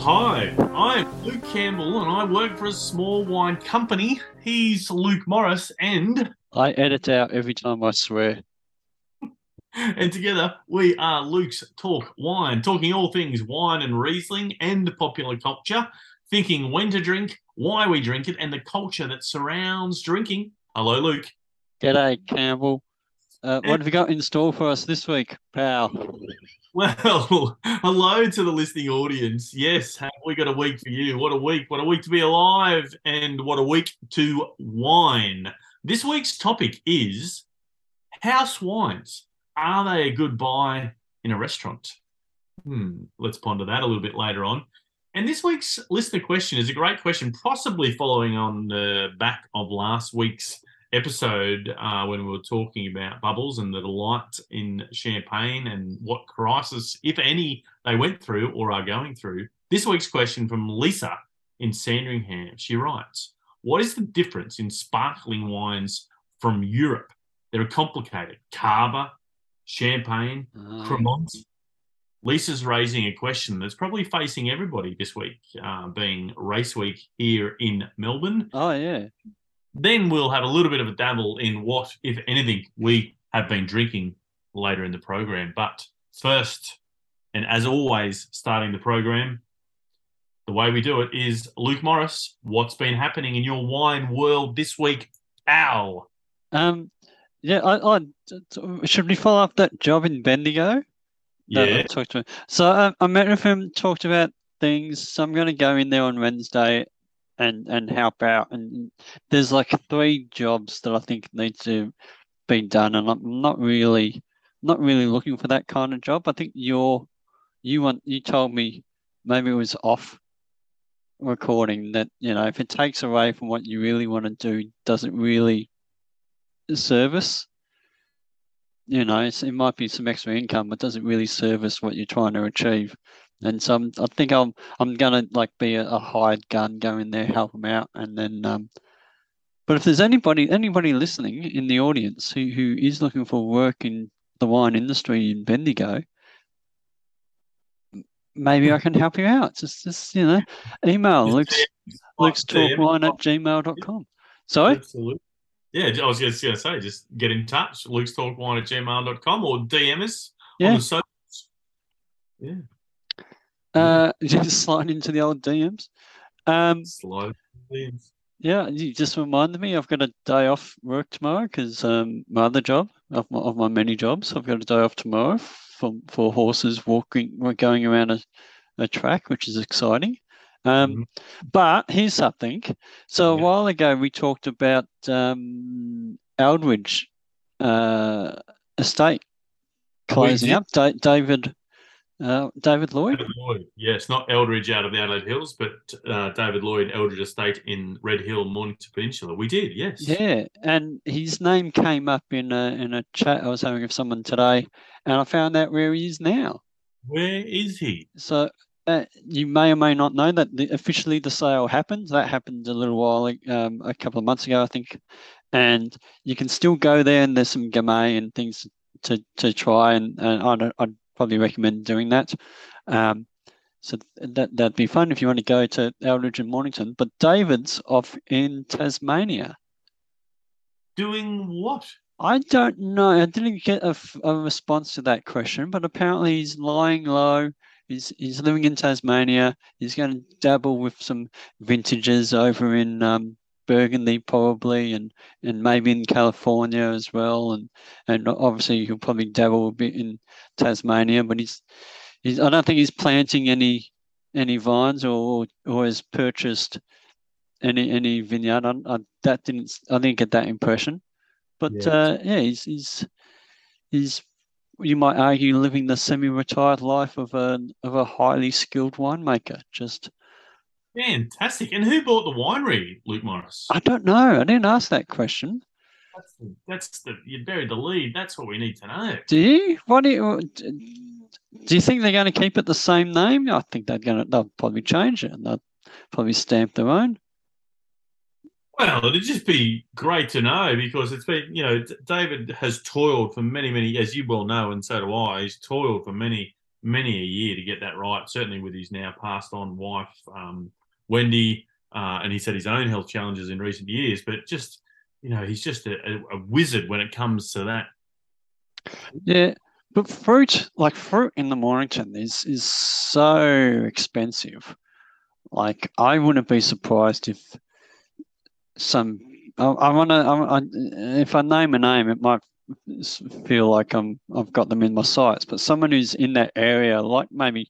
Hi, I'm Luke Campbell and I work for a small wine company. He's Luke Morris and I edit out every time I swear. and together we are Luke's Talk Wine, talking all things wine and Riesling and popular culture, thinking when to drink, why we drink it, and the culture that surrounds drinking. Hello, Luke. G'day, Campbell. Uh, what have you got in store for us this week, pal? Well, hello to the listening audience. Yes, have we got a week for you? What a week. What a week to be alive, and what a week to wine. This week's topic is house wines. Are they a good buy in a restaurant? Hmm, let's ponder that a little bit later on. And this week's listener question is a great question, possibly following on the back of last week's episode uh, when we were talking about bubbles and the delight in champagne and what crisis, if any, they went through or are going through. This week's question from Lisa in Sandringham. She writes, What is the difference in sparkling wines from Europe? They're complicated. Cava, Champagne, Cremant. Lisa's raising a question that's probably facing everybody this week, uh, being race week here in Melbourne. oh, yeah. Then we'll have a little bit of a dabble in what, if anything, we have been drinking later in the program. But first, and as always, starting the program, the way we do it is Luke Morris. What's been happening in your wine world this week, pal? Um, yeah, I, I should we follow up that job in Bendigo? Yeah, talked to. So um, I met with him, talked about things. So I'm going to go in there on Wednesday and and help out. And there's like three jobs that I think need to be done, and I'm not really not really looking for that kind of job. I think you're you want you told me maybe it was off recording that you know if it takes away from what you really want to do, doesn't really service you know, it might be some extra income, but doesn't really service what you're trying to achieve. And so I'm, I think I'm I'm gonna like be a, a hired gun, go in there, help them out, and then. Um, but if there's anybody anybody listening in the audience who, who is looking for work in the wine industry in Bendigo, maybe I can help you out. Just just you know, email Luke's Luke's talkwine at gmail.com. Sorry? absolutely. Yeah, I was just going to say, just get in touch, Luke's Talkwine at gmail.com or DM us on the socials. Yeah, Uh, just slide into the old DMs. Um, slide. Yeah, you just reminded me I've got a day off work tomorrow because um, my other job of my, of my many jobs, I've got a day off tomorrow for for horses walking, going around a, a track, which is exciting. Um, Mhm. but here's something. So a while ago we talked about um, Eldridge uh, Estate closing up. Da- David uh, David Lloyd. David Lloyd. Yes, not Eldridge out of the Adelaide Hills, but uh, David Lloyd, Eldridge Estate in Red Hill, Mornington Peninsula. We did, yes. Yeah, and his name came up in a in a chat I was having with someone today, and I found out where he is now. Where is he? So uh, you may or may not know that the, officially the sale happened. That happened a little while, um, a couple of months ago, I think. And you can still go there, and there's some gamay and things to to try, and, and I'd, I'd probably recommend doing that. Um, so that that'd be fun if you want to go to Eldridge and Mornington. But David's off in Tasmania. Doing what? I don't know. I didn't get a response to that question, but apparently he's lying low. He's he's living in Tasmania. He's going to dabble with some vintages over in um, Burgundy, probably, and and maybe in California as well. And and obviously he'll probably dabble a bit in Tasmania, but he's he's. I don't think he's planting any any vines or or has purchased any any vineyard. I, I, that didn't. I didn't get that impression. But Yeah. uh, yeah, he's he's he's you might argue living the semi-retired life of a of a highly skilled winemaker. Just Fantastic. And who bought the winery, Luke Morris? I don't know. I didn't ask that question. That's the, that's the you buried the lead. That's what we need to know. Do you? What do you? Do you think they're going to keep it the same name? I think they're going to. They'll probably change it. and They'll probably stamp their own. Well, it'd just be great to know because it's been, you know, David has toiled for many, many, as you well know, and so do I. He's toiled for many, many a year to get that right. Certainly with his now passed on wife, um, Wendy, uh, and he's had his own health challenges in recent years. But just you know, he's just a, a, wizard when it comes to that. Yeah, but fruit, like fruit in the Mornington, is is so expensive. Like I wouldn't be surprised if some. I, I want to. If I name a name, it might feel like I'm I've got them in my sights. But someone who's in that area, like maybe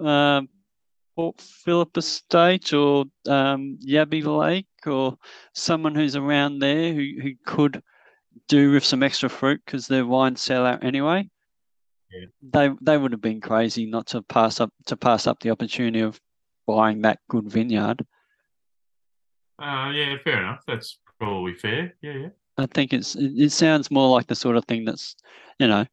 uh, Port Phillip Estate or um, Yabby Lake, or someone who's around there who, who could do with some extra fruit because their wines sell out anyway. Yeah. They they would have been crazy not to pass up to pass up the opportunity of buying that good vineyard. Uh, yeah, fair enough. That's probably fair. Yeah, yeah. I think it's it, it sounds more like the sort of thing that's you know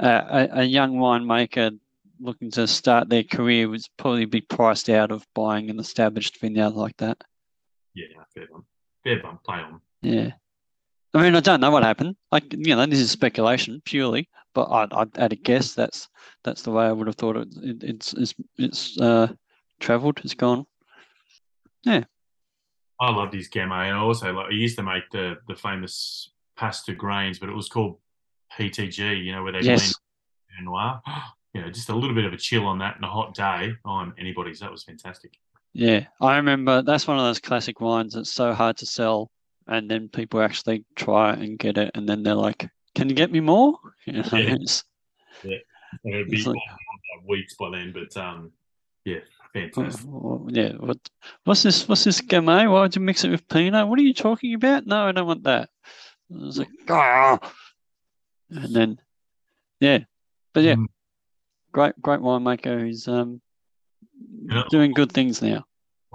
uh, a, a young winemaker looking to start their career would probably be priced out of buying an established vineyard like that. Yeah, fair one. Fair one. Play on. Yeah. I mean, I don't know what happened. Like, you know, this is speculation purely, but I'd, I'd at a guess, that's that's the way I would have thought it. it it's it's it's uh, travelled. It's gone. Yeah. I loved his Gamay, and I also like. He used to make the the famous Passe-Tout-Grains, but it was called PTG. You know, where they yes. blend noir. You know, just a little bit of a chill on that and a hot day on anybody's. That was fantastic. Yeah, I remember that's one of those classic wines that's so hard to sell, and then people actually try and get it, and then they're like, "Can you get me more?" You know, Yeah. it's- Yeah, and it'd be like- weeks by then, but um, yeah, fantastic. Oh, yeah. What? What's this? What's this gamay? Why would you mix it with pinot? What are you talking about? No, I don't want that. I was like, ah. And then, yeah, but yeah, Mm. Great, great winemaker who's um Yeah. doing good things now.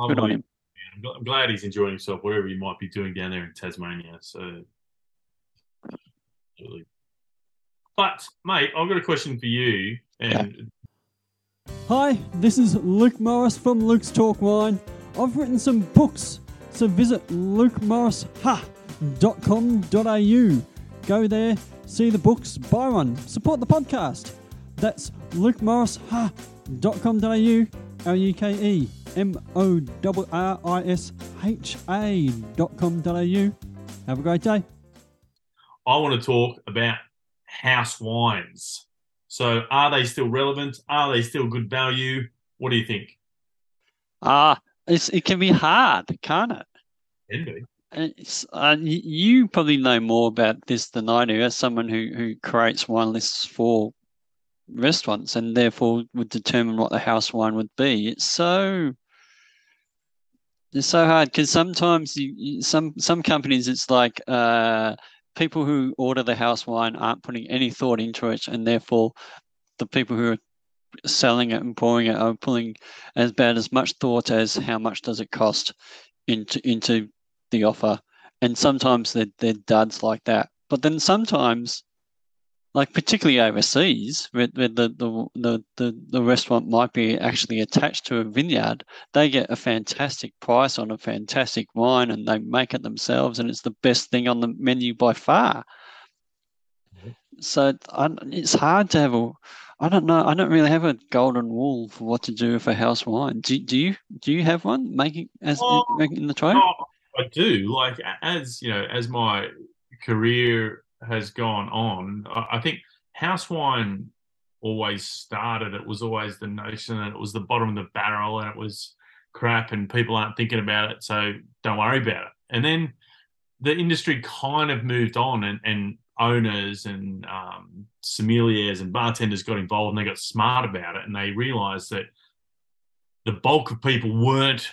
Good on him. I'm glad he's enjoying himself whatever he might be doing down there in Tasmania. So, absolutely. But mate, I've got a question for you, and Hi, this is Luke Morris from Luke's Talk Wine. I've written some books, so visit lukemorrisha.com.au. Go there, see the books, buy one, support the podcast. That's lukemorrisha.com.au, L U K E M O R R I S H A dot com dot au. Have a great day. I want to talk about house wines. So, are they still relevant? Are they still good value? What do you think? Ah, it's it can be hard, can't it? Can be. It's, uh, you probably know more about this than I do, as someone who, who creates wine lists for restaurants and therefore would determine what the house wine would be. It's so it's so hard because sometimes you, some some companies it's like uh, people who order the house wine aren't putting any thought into it, and therefore the people who are selling it and pouring it are pulling as bad as much thought as how much does it cost into into the offer. And sometimes they're, they're duds like that. But then sometimes, like particularly overseas, where, where the, the, the, the, restaurant might be actually attached to a vineyard, they get a fantastic price on a fantastic wine and they make it themselves and it's the best thing on the menu by far. Mhm. So I, it's hard to have a I don't know. I don't really have a golden rule for what to do with a house wine. Do, do you? Do you have one making as Oh, making the trade? Oh, I do. Like as you know, as my career has gone on, I think house wine always started. It was always the notion that it was the bottom of the barrel and it was crap, and people aren't thinking about it, so don't worry about it. And then the industry kind of moved on, and, and owners and um, sommeliers and bartenders got involved, and they got smart about it, and they realised that the bulk of people weren't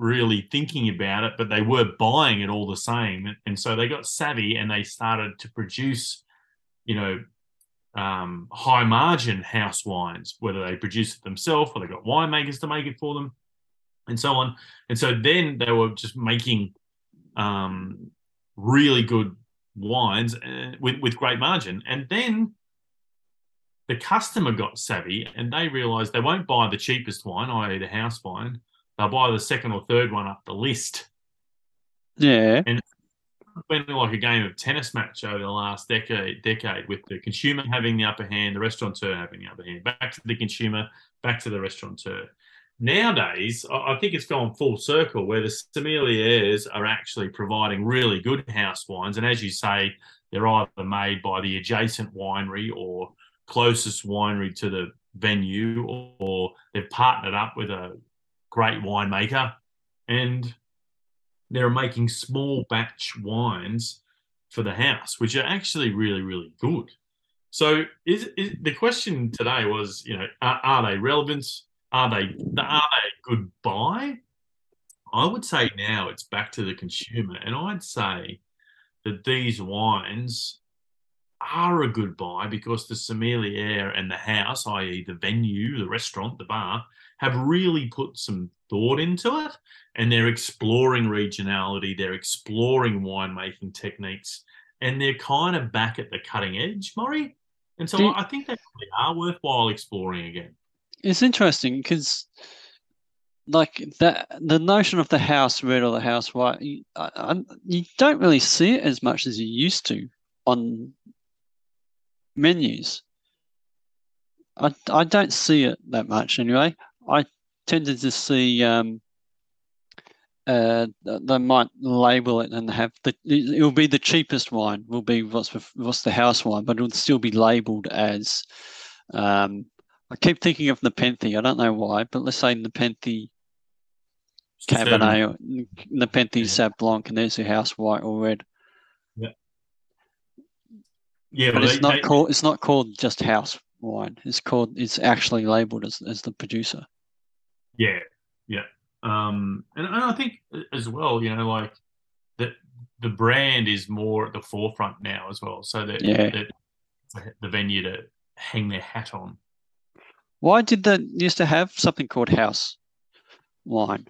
really thinking about it, but they were buying it all the same. And, so they got savvy and they started to produce, you know, um, high margin house wines, whether they produce it themselves or they got winemakers to make it for them and so on. And so then they were just making um, really good wines uh, with, with great margin. And then the customer got savvy and they realized they won't buy the cheapest wine, i.e., the house wine they'll buy the second or third one up the list. Yeah. And it's been like a game of tennis match over the last decade, decade with the consumer having the upper hand, the restaurateur having the upper hand. Back to the consumer, back to the restaurateur. Nowadays, I think it's gone full circle where the sommeliers are actually providing really good house wines, and as you say, they're either made by the adjacent winery or closest winery to the venue, or they've partnered up with a great winemaker, and they're making small batch wines for the house, which are actually really, really good. So, is, is the question today was, you know, are, are they relevant? Are they are they a good buy? I would say now it's back to the consumer, and I'd say that these wines are a good buy because the sommelier and the house, i.e., the venue, the restaurant, the bar, have really put some thought into it and they're exploring regionality, they're exploring winemaking techniques, and they're kind of back at the cutting edge, Murray. And so Do- I think they really are worthwhile exploring again. It's interesting because, like that, the notion of the house red or the house white, you, I, I, you don't really see it as much as you used to on menus. I, I don't see it that much anyway. I tended to see um, uh, they might label it and have the it will be the cheapest wine will be what's the- what's the house wine, but it'll still be labeled as. Um, I keep thinking of Nepenthe. I don't know why, but let's say Nepenthe Cabernet or Nepenthe Yeah. Sauv Blanc, and there's your house white or red. Yeah, yeah, But it's they- not they- called. It's not called just house wine. It's called. It's actually labeled as as the producer. Yeah, yeah. Um, and, and I think as well, you know, like that the brand is more at the forefront now as well. So that, Yeah. that the venue to hang their hat on. Why did they used to have something called house wine?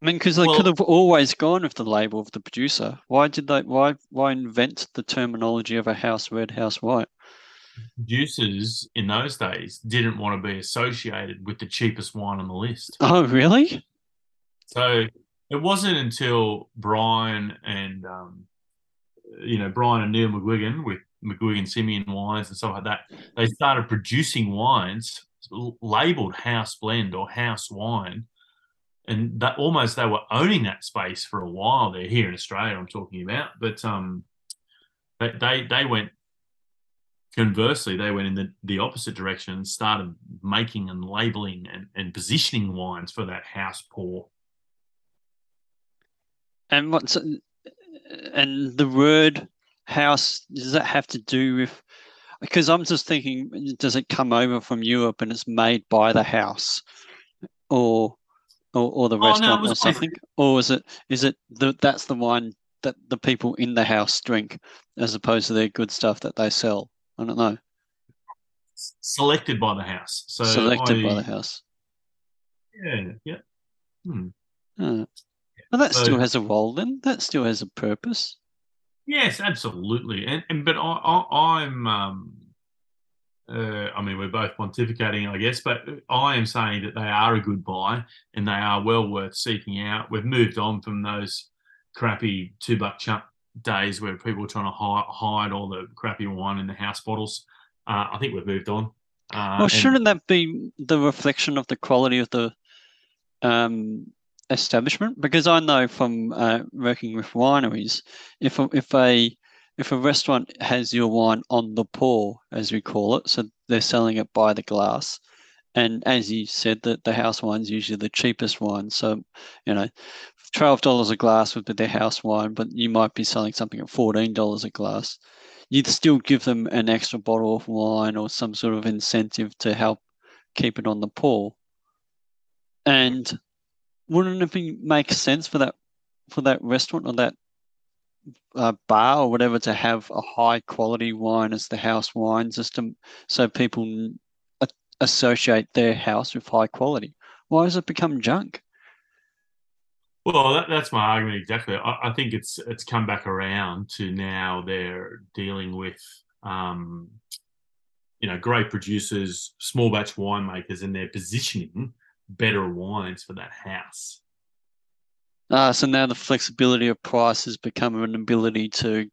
I mean, because they Well- could have always gone with the label of the producer. Why did they? Why why invent the terminology of a house red, house white? Producers in those days didn't want to be associated with the cheapest wine on the list. Oh, really? So it wasn't until Brian and um, you know Brian and Neil McGuigan with McGuigan Simeon wines and stuff like that, they started producing wines labeled house blend or house wine, and that almost they were owning that space for a while there here in Australia. I'm talking about, but um, they they, they went. Conversely, they went in the, the opposite direction and started making and labeling and, and positioning wines for that house pour. And what's and the word house does that have to do with? Because I'm just thinking, does it come over from Europe and it's made by the house, or or, or the Oh, no, restaurant was or something, or is it is it the, that's the wine that the people in the house drink, as opposed to their good stuff that they sell? I don't know. selected by the house. So Selected by the house. Yeah, yeah. Hmm. Oh. Well, that So- still has a role then. That still has a purpose. Yes, absolutely. And and but I, I I'm um uh, I mean we're both pontificating, I guess, but I am saying that they are a good buy and they are well worth seeking out. We've moved on from those crappy two buck chump days where people were trying to hide, hide all the crappy wine in the house bottles. Uh, I think we've moved on. Uh, Well, shouldn't that be the reflection of the quality of the um, establishment? Because I know from uh, working with wineries, if a, if a if a restaurant has your wine on the pour, as we call it, so they're selling it by the glass, and as you said, that the house wine's usually the cheapest wine. So, you know, twelve dollars a glass would be their house wine, but you might be selling something at fourteen dollars a glass. You'd still give them an extra bottle of wine or some sort of incentive to help keep it on the pour. And wouldn't it be make sense for that for that restaurant or that uh, bar or whatever to have a high quality wine as the house wine system so people associate their house with high quality? Why has it become junk? Well, that, that's my argument exactly. I, I think it's it's come back around to now they're dealing with, um, you know, great producers, small batch winemakers, and they're positioning better wines for that house. Ah, so now the flexibility of price has become an ability to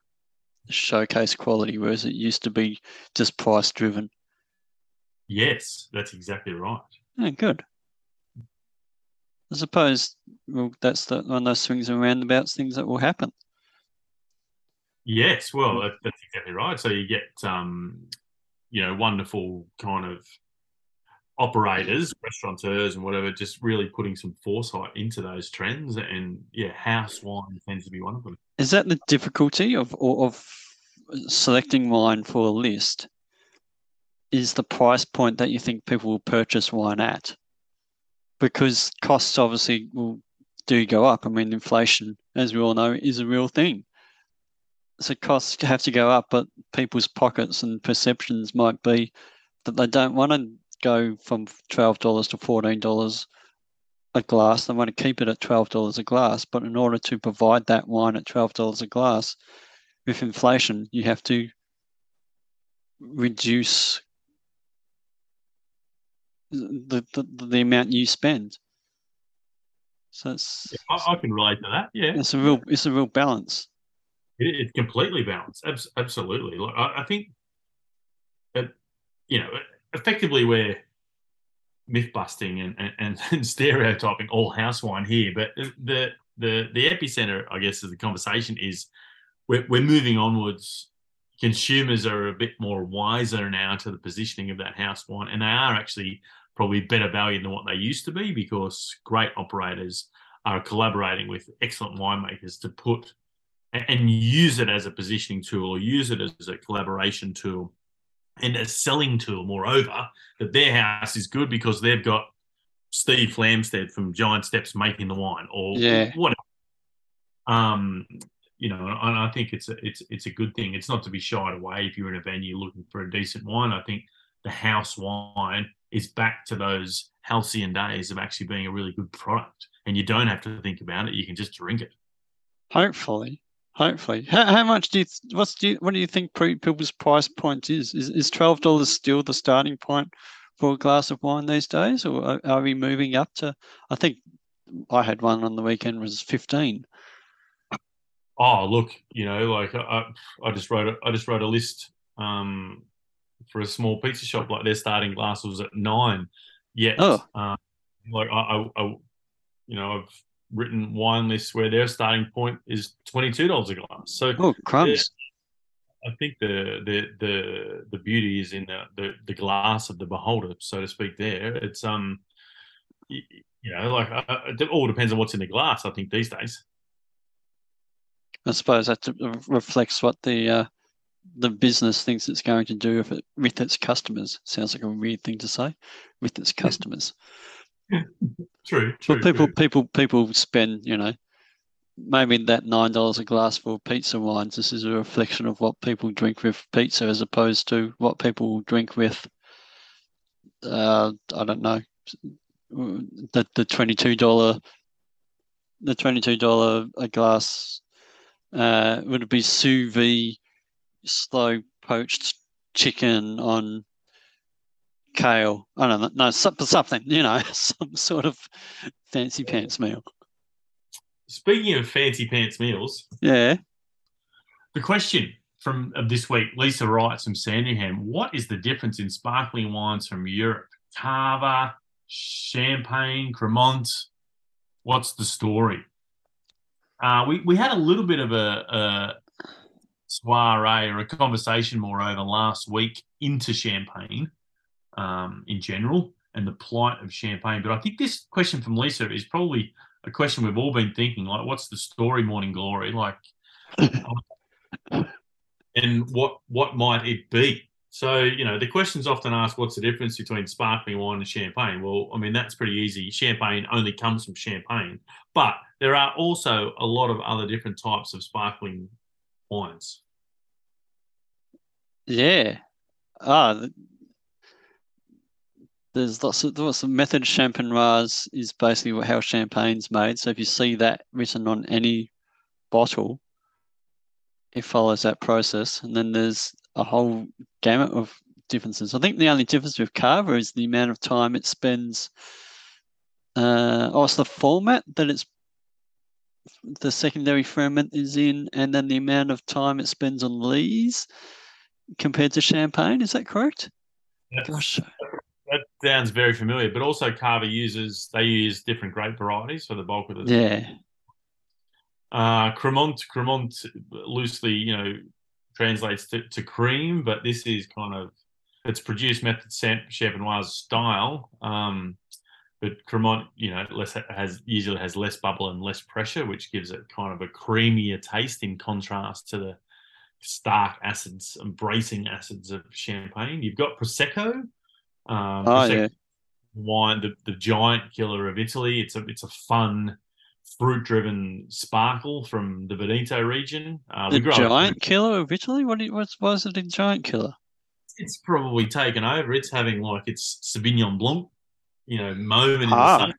showcase quality, whereas it used to be just price driven. Yes, that's exactly right. Yeah, good. I suppose well, that's the, one of those swings and roundabouts things that will happen. Yes, well, that, that's exactly right. So you get, um, you know, wonderful kind of operators, restaurateurs, and whatever, just really putting some foresight into those trends. And yeah, house wine tends to be one of them. Is that the difficulty of of selecting wine for a list? Is the price point that you think people will purchase wine at? Because costs obviously will do go up. I mean, inflation, as we all know, is a real thing. So costs have to go up, but people's pockets and perceptions might be that they don't want to go from twelve dollars to fourteen dollars a glass. They want to keep it at twelve dollars a glass, but in order to provide that wine at twelve dollars a glass, with inflation, you have to reduce the, the, the amount you spend. So it's Yeah, I, I can relate to that. Yeah, it's a real it's a real balance. it, it's completely balanced. Abs- absolutely. Like, I, I think that you know, effectively, we're myth busting and, and, and, and stereotyping all house wine here, but the the the epicenter, I guess, of the conversation is we're, we're moving onwards. Consumers are a bit more wiser now to the positioning of that house wine, and they are actually probably better value than what they used to be because great operators are collaborating with excellent winemakers to put and- use it as a positioning tool or use it as a collaboration tool and a selling tool, moreover, that their house is good because they've got Steve Flamsteed from Giant Steps making the wine or Yeah. whatever. Um, you know, and I think it's a it's it's a good thing. It's not to be shied away if you're in a venue looking for a decent wine. I think the house wine is back to those halcyon days of actually being a really good product, and you don't have to think about it. You can just drink it. Hopefully, hopefully. How, how much do you what's do you, what do you think people's price point is? Is is twelve dollars still the starting point for a glass of wine these days, or are, are we moving up to? I think I had one on the weekend was fifteen. Oh, look, you know, like I, I just wrote a, I just wrote a list um, for a small pizza shop. Like their starting glass was at nine. Yet, Oh. uh, like I, I, you know, I've written wine lists where their starting point is twenty two dollars a glass. So Oh crumbs! I think the the the the beauty is in the, the the glass of the beholder, so to speak. There, it's um, you know, like uh, it all depends on what's in the glass. I think these days. I suppose that reflects what the uh, the business thinks it's going to do with it with its customers. Sounds like a weird thing to say, with its customers. True, true. But people, true. people, people spend, you know, maybe that nine dollars a glass for pizza wines. This is a reflection of what people drink with pizza, as opposed to what people drink with. Uh, I don't know, the the twenty two dollar, the twenty two dollar a glass. Uh, would it be sous vide, slow poached chicken on kale? I don't know, no, some- something, you know, some sort of fancy pants meal. Speaking of fancy pants meals, Yeah. the question from of this week, Lisa writes from Sandringham, what is the difference in sparkling wines from Europe? Cava, Champagne, Cremant. What's the story? Uh, we, we had a little bit of a, a soiree or a conversation, moreover, last week into Champagne um, in general and the plight of Champagne. But I think this question from Lisa is probably a question we've all been thinking like, what's the story, Morning Glory? Like, and what what might it be? So you know, the question's often asked, what's the difference between sparkling wine and champagne? Well, I mean that's pretty easy. Champagne only comes from champagne, but there are also a lot of other different types of sparkling wines. Yeah. Ah, th- there's lots of lots of method champenoise is basically how champagne's made. So if you see that written on any bottle, it follows that process. And then there's a whole gamut of differences. I think the only difference with Cava is the amount of time it spends. Uh, oh, it's the format that it's the secondary ferment is in, and then the amount of time it spends on lees compared to champagne. Is that correct? Gosh, that sounds very familiar. But also, Cava uses they use different grape varieties for the bulk of the yeah. Uh, Cremant, Cremant loosely, you know, translates to, to cream, but this is kind of it's produced method champenoise style. Um, but Cremant, you know, less has usually has less bubble and less pressure, which gives it kind of a creamier taste in contrast to the stark acids and bracing acids of champagne. You've got prosecco. Um, Oh Prosecco yeah. wine, the, the giant killer of Italy. It's a it's a fun fruit driven sparkle from the Veneto region. Uh, The grew up- giant killer of Italy. What? do you- What's why is it a giant killer? It's probably taken over. It's having like its Sauvignon Blanc, you know, moment in Ah. the sun.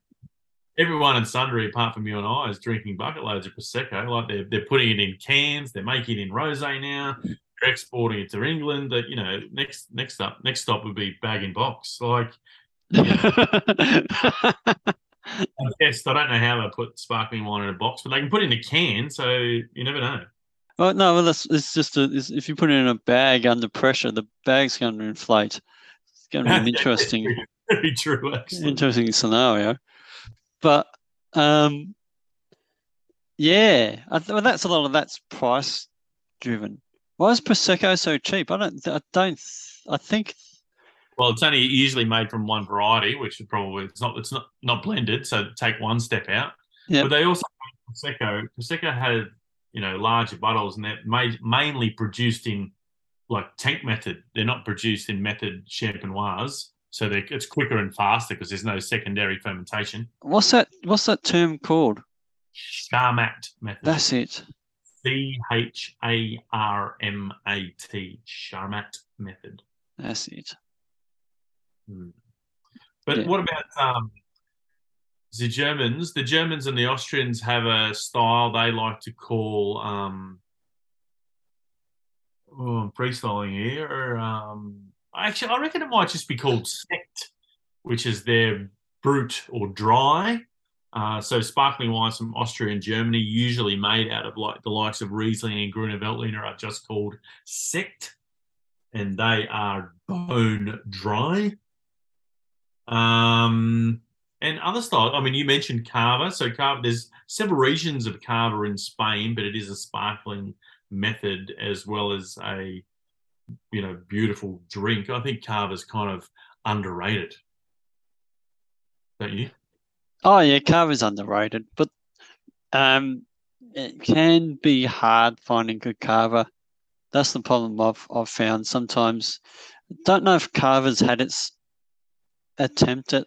Everyone in Sundry, apart from you and I, is drinking bucket loads of prosecco. Like they're they're putting it in cans. They're making it in rosé now. They're exporting it to England. That you know, next next up next stop would be bag in box. Like I guess I don't know how they put sparkling wine in a box, but they can put it in a can, so you never know. well, no, well, that's it's just a, it's, if you put it in a bag under pressure, the bag's going to inflate. It's going to be interesting. Very true, actually. interesting scenario. But um, yeah, I th- well, that's a lot of that's price driven. Why is prosecco so cheap? I don't. I don't. I think. Well, it's only usually made from one variety, which is probably it's not it's not not blended. So take one step out. Yep. But they also prosecco. Prosecco had you know larger bottles, and they're made mainly produced in like tank method. They're not produced in method champenoise, so they, it's quicker and faster because there's no secondary fermentation. What's that? What's that term called? Charmat method. That's it. C H A R M A T. Charmat method. That's it. But Yeah. what about um, the Germans? The Germans and the Austrians have a style they like to call. Um, oh, I'm freestyling here. Um, actually, I reckon it might just be called Sekt, which is their brut or dry. Uh, so sparkling wines from Austria and Germany, usually made out of like the likes of Riesling and Gruner Veltliner, are just called Sekt, and they are bone dry. Um, and other styles. I mean, you mentioned Cava, So Cava. there's several regions of Cava in Spain, but it is a sparkling method as well as a you know beautiful drink. I think Cava's kind of underrated. Don't you? Oh yeah, Cava's underrated, but um, it can be hard finding good Cava. That's the problem I've I've found. Sometimes, don't know if Cava's had its attempt at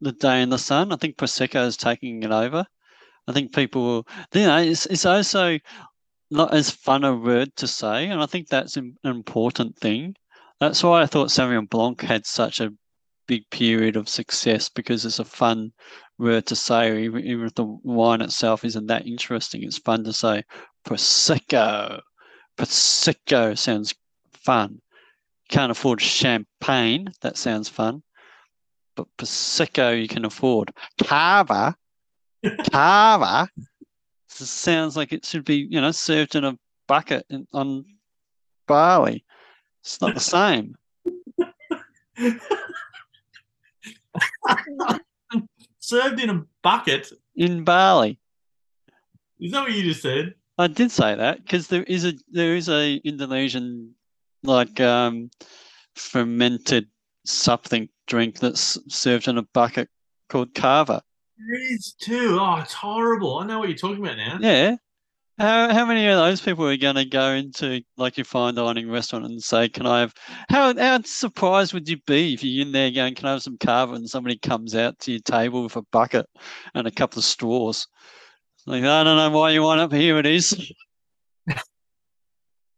the day in the sun. I think Prosecco is taking it over. I think people, will, you know, it's it's also not as fun a word to say, and I think that's an important thing. That's why I thought Sauvignon Blanc had such a big period of success because it's a fun word to say, even, even if the wine itself isn't that interesting. It's fun to say prosecco. Prosecco sounds fun. Can't afford champagne. That sounds fun. But prosecco you can afford. Cava, cava sounds like it should be, you know, served in a bucket in, on Bali. It's not the same. Served in a bucket. In Bali. Is that what you just said? I did say that because there is a there is a Indonesian like um fermented something drink that's served in a bucket called kava. There is too. Oh, it's horrible. I know what you're talking about now. Yeah. How how many of those people are going to go into like your fine dining restaurant and say, "Can I have?" How how surprised would you be if you're in there going, "Can I have some kava?" and somebody comes out to your table with a bucket and a couple of straws. Like I don't know why you want it, but here it is.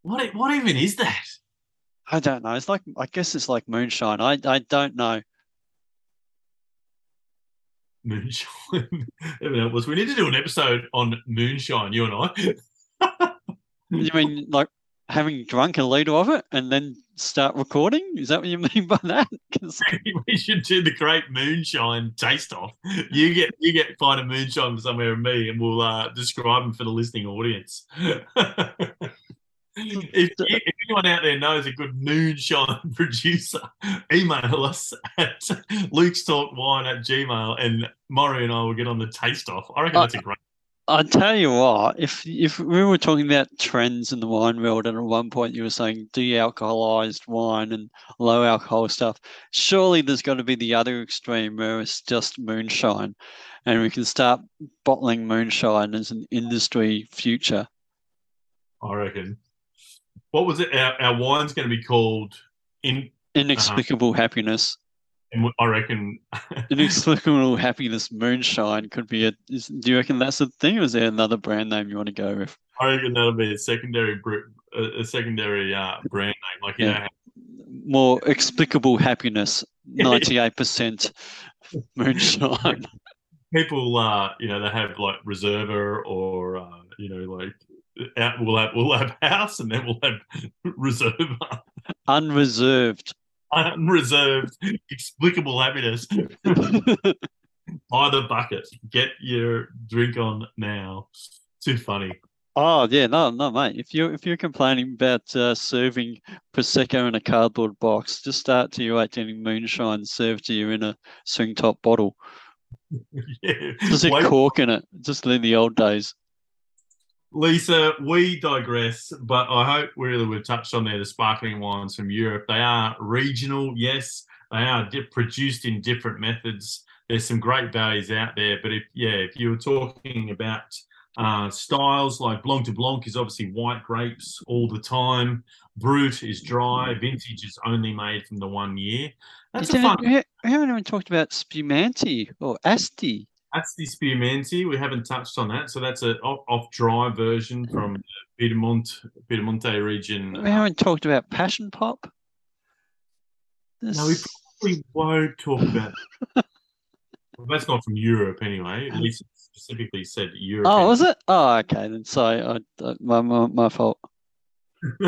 What? What even is that? I don't know. It's like I guess it's like moonshine. I I don't know. Moonshine. Help us. We need to do an episode on moonshine. You and I. You mean like having drunk a liter of it and then start recording? Is that what you mean by that? 'Cause- we should do the great moonshine taste off. You get you get find a moonshine somewhere and me, and we'll uh, describe them for the listening audience. If, you- if anyone out there knows a good moonshine producer, email us at Luke's Talk Wine at Gmail, and Murray and I will get on the taste off. I reckon that's a great. I tell you what, if if we were talking about trends in the wine world, and at one point you were saying de-alcoholized wine and low alcohol stuff, surely there's got to be the other extreme where it's just moonshine, and we can start bottling moonshine as an industry future. I reckon. What was it? Our, our wine's going to be called in. Inexplicable happiness, in I reckon. inexplicable happiness moonshine could be a. Is, do you reckon that's a thing, or is there another brand name you want to go with? I reckon that'll be a secondary a, a secondary uh, brand name. Like you Yeah. know, More explicable happiness, ninety-eight percent moonshine. people uh you know they have like reserver or uh you know like out, we'll have we'll have house and then we'll have reserve unreserved. unreserved explicable happiness by the bucket get your drink on now too funny oh yeah, no, no, mate. If you if you're complaining about uh, serving prosecco in a cardboard box, just start to you getting moonshine served to you in a swing top bottle. yeah. Just a Wait- cork in it, just in the old days. Lisa, we digress, but I hope we really we've touched on there the sparkling wines from Europe. They are regional, yes. They are di- produced in different methods. There's some great values out there, but if yeah, if you were talking about uh, styles like Blanc de Blanc is obviously white grapes all the time. Brut is dry. Vintage is only made from the one year. That's You a fun. we haven't even talked about Spumante or Asti. That's the Spumante. We haven't touched on that. So that's a off, off dry version from the Piedmont, Piedemonte region. We haven't talked about Passion Pop. No, we This- We won't talk about. well, that's not from Europe anyway. At least it specifically said Europe. Oh, was it? Oh, okay. Then sorry, I, I, my, my my fault.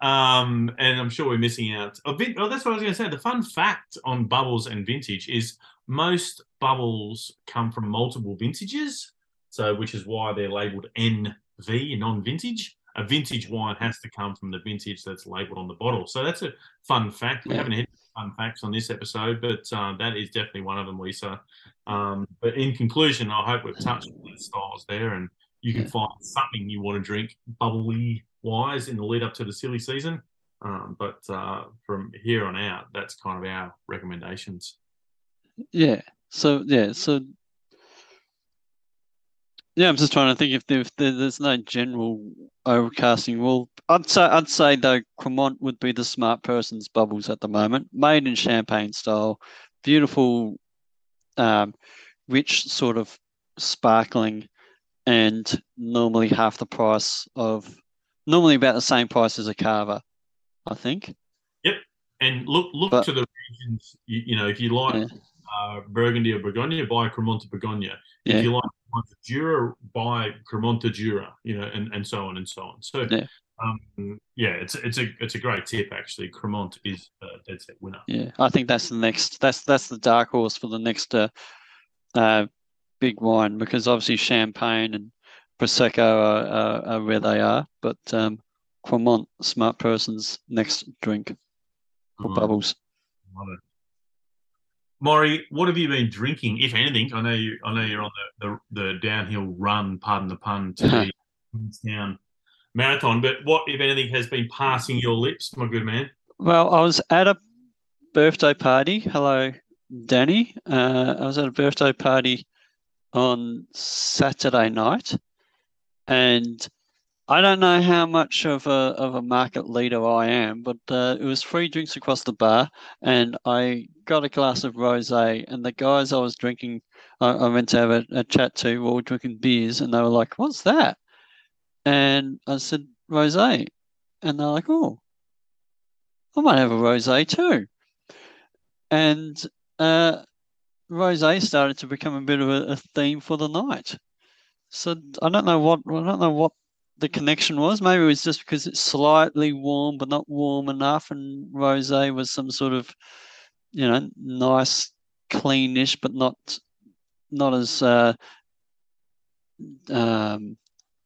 um, and I'm sure we're missing out. Oh, that's what I was going to say. The fun fact on bubbles and vintage is most bubbles come from multiple vintages, so which is why they're labelled NV, non-vintage. A vintage wine has to come from the vintage that's labelled on the bottle. So that's a fun fact. We Yeah. haven't hit fun facts on this episode, but uh, that is definitely one of them, Lisa. Um, but in conclusion, I hope we've touched on the styles there, and you can Yeah. find something you want to drink bubbly wise in the lead up to the silly season. Um, but uh, from here on out, that's kind of our recommendations. Yeah. So yeah. So yeah, I'm just trying to think if, there, if there, there's no general overcasting rule. I'd say I'd say though Cremant would be the smart person's bubbles at the moment, made in champagne style, beautiful, um, rich sort of sparkling, and normally half the price of normally about the same price as a cava, I think. Yep, and look, look But- to the regions. You, you know, if you like Yeah. Uh, Burgundy or Bourgogne, buy Cremant de Bourgogne. If you like Jura, buy Cremant de Jura. You know, and, and so on and so on. So, Yeah. um, yeah, it's it's a it's a great tip actually. Cremant is a dead set winner. Yeah, I think that's the next. That's that's the dark horse for the next uh, uh, big wine because obviously champagne and prosecco are, are, are where they are, but um, Cremant, smart person's next drink or Mm, bubbles. love it. Maury, what have you been drinking, if anything? I know you. I know you're on the the, the downhill run. Pardon the pun to the Queenstown marathon. But what, if anything, has been passing your lips, my good man? Well, I was at a birthday party. Hello, Danny. Uh, I was at a birthday party on Saturday night, and I don't know how much of a of a market leader I am, but uh, it was free drinks across the bar, and I got a glass of rosé. And the guys I was drinking, I, I went to have a, a chat to, were all drinking beers, and they were like, "What's that?" And I said, "Rosé," and they're like, "Oh." I might have a rosé too. And uh, rosé started to become a bit of a, a theme for the night. So I don't know what I don't know what the connection was. Maybe it was just because it's slightly warm, but not warm enough, and rosé was some sort of, you know, nice, cleanish, but not not as. Uh, um,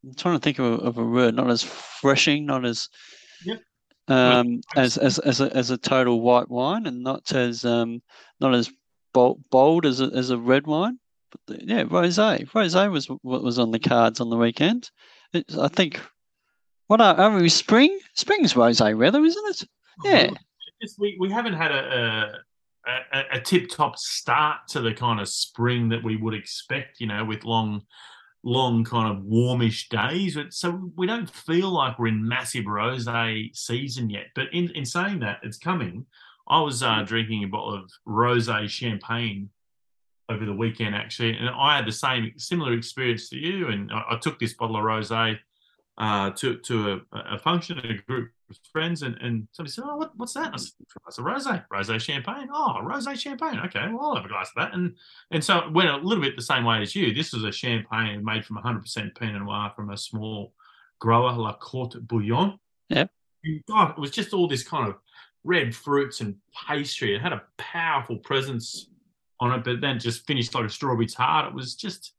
I'm trying to think of a, of a word. Not as freshing, not as. Yep. Um, as as as a, as a total white wine, and not as um, not as bold, bold as a, as a red wine. But the, yeah, rosé. Rosé was what was on the cards on the weekend. It's, I think. What are, are we? Spring? Spring's rosé weather, isn't it? Yeah. Just, we, we haven't had a, a, a, a tip top start to the kind of spring that we would expect, you know, with long long kind of warmish days. But so we don't feel like we're in massive rosé season yet. But in, in saying that, it's coming. I was uh, drinking a bottle of rosé champagne over the weekend actually, and I had the same similar experience to you. And I, I took this bottle of rosé uh, to to a, a, function, a group of friends, and, and somebody said, "Oh, what, what's that?" I said, "It's a rosé, rosé champagne." Oh, rosé champagne. Okay, well, I'll have a glass of that. And and so it went a little bit the same way as you. This was a champagne made from 100% Pinot Noir from a small grower, La Courte Bouillon. Yeah. God, it was just all this kind of red fruits and pastry. It had a powerful presence on it, but then just finished like a strawberry tart. It was just,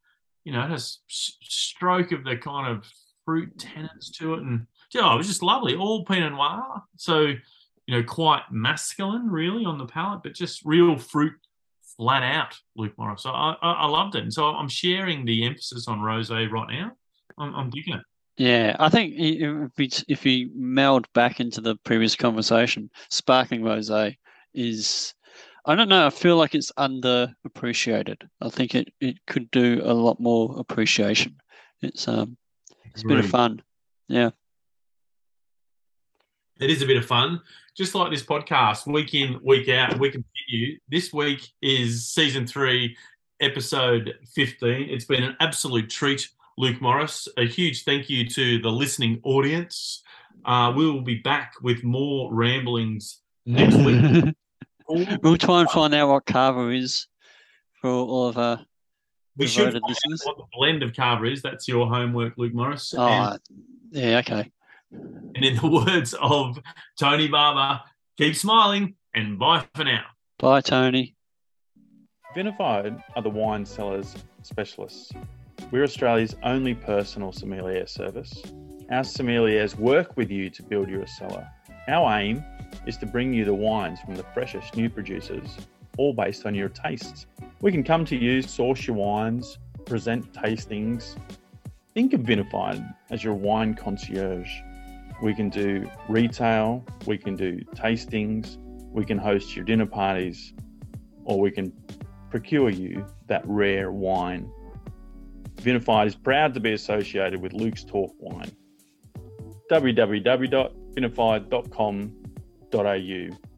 you know, it has stroke of the kind of fruit tenants to it, and yeah, it was just lovely. All Pinot Noir, so you know, quite masculine really on the palate, but just real fruit flat out, Luke Morris. So I, I, I loved it, and so I'm sharing the emphasis on rosé right now. I'm, I'm digging it. Yeah, I think if we if we meld back into the previous conversation, sparkling rosé is I don't know. I feel like it's underappreciated. I think it, it could do a lot more appreciation. It's um it's a bit of fun. Yeah. It is a bit of fun. Just like this podcast, week in, week out, we continue. This week is season three, episode 15. It's been an absolute treat, Luke Morris. A huge thank you to the listening audience. Uh, we will be back with more ramblings next week. we'll try and find out what Cava is for all of our we should what the blend of Cava is. That's your homework, Luke Morris. Oh, and, yeah, okay. And in the words of Tony Barber, keep smiling and bye for now. Bye, Tony. Vinified are the wine cellars specialists. We're Australia's only personal sommelier service. Our sommeliers work with you to build your cellar. Our aim is to bring you the wines from the freshest new producers, all based on your tastes. We can come to you, source your wines, present tastings. Think of Vinified as your wine concierge. We can do retail, we can do tastings, we can host your dinner parties, or we can procure you that rare wine. Vinified is proud to be associated with Luke's Talk Wine. www.vinified.com.au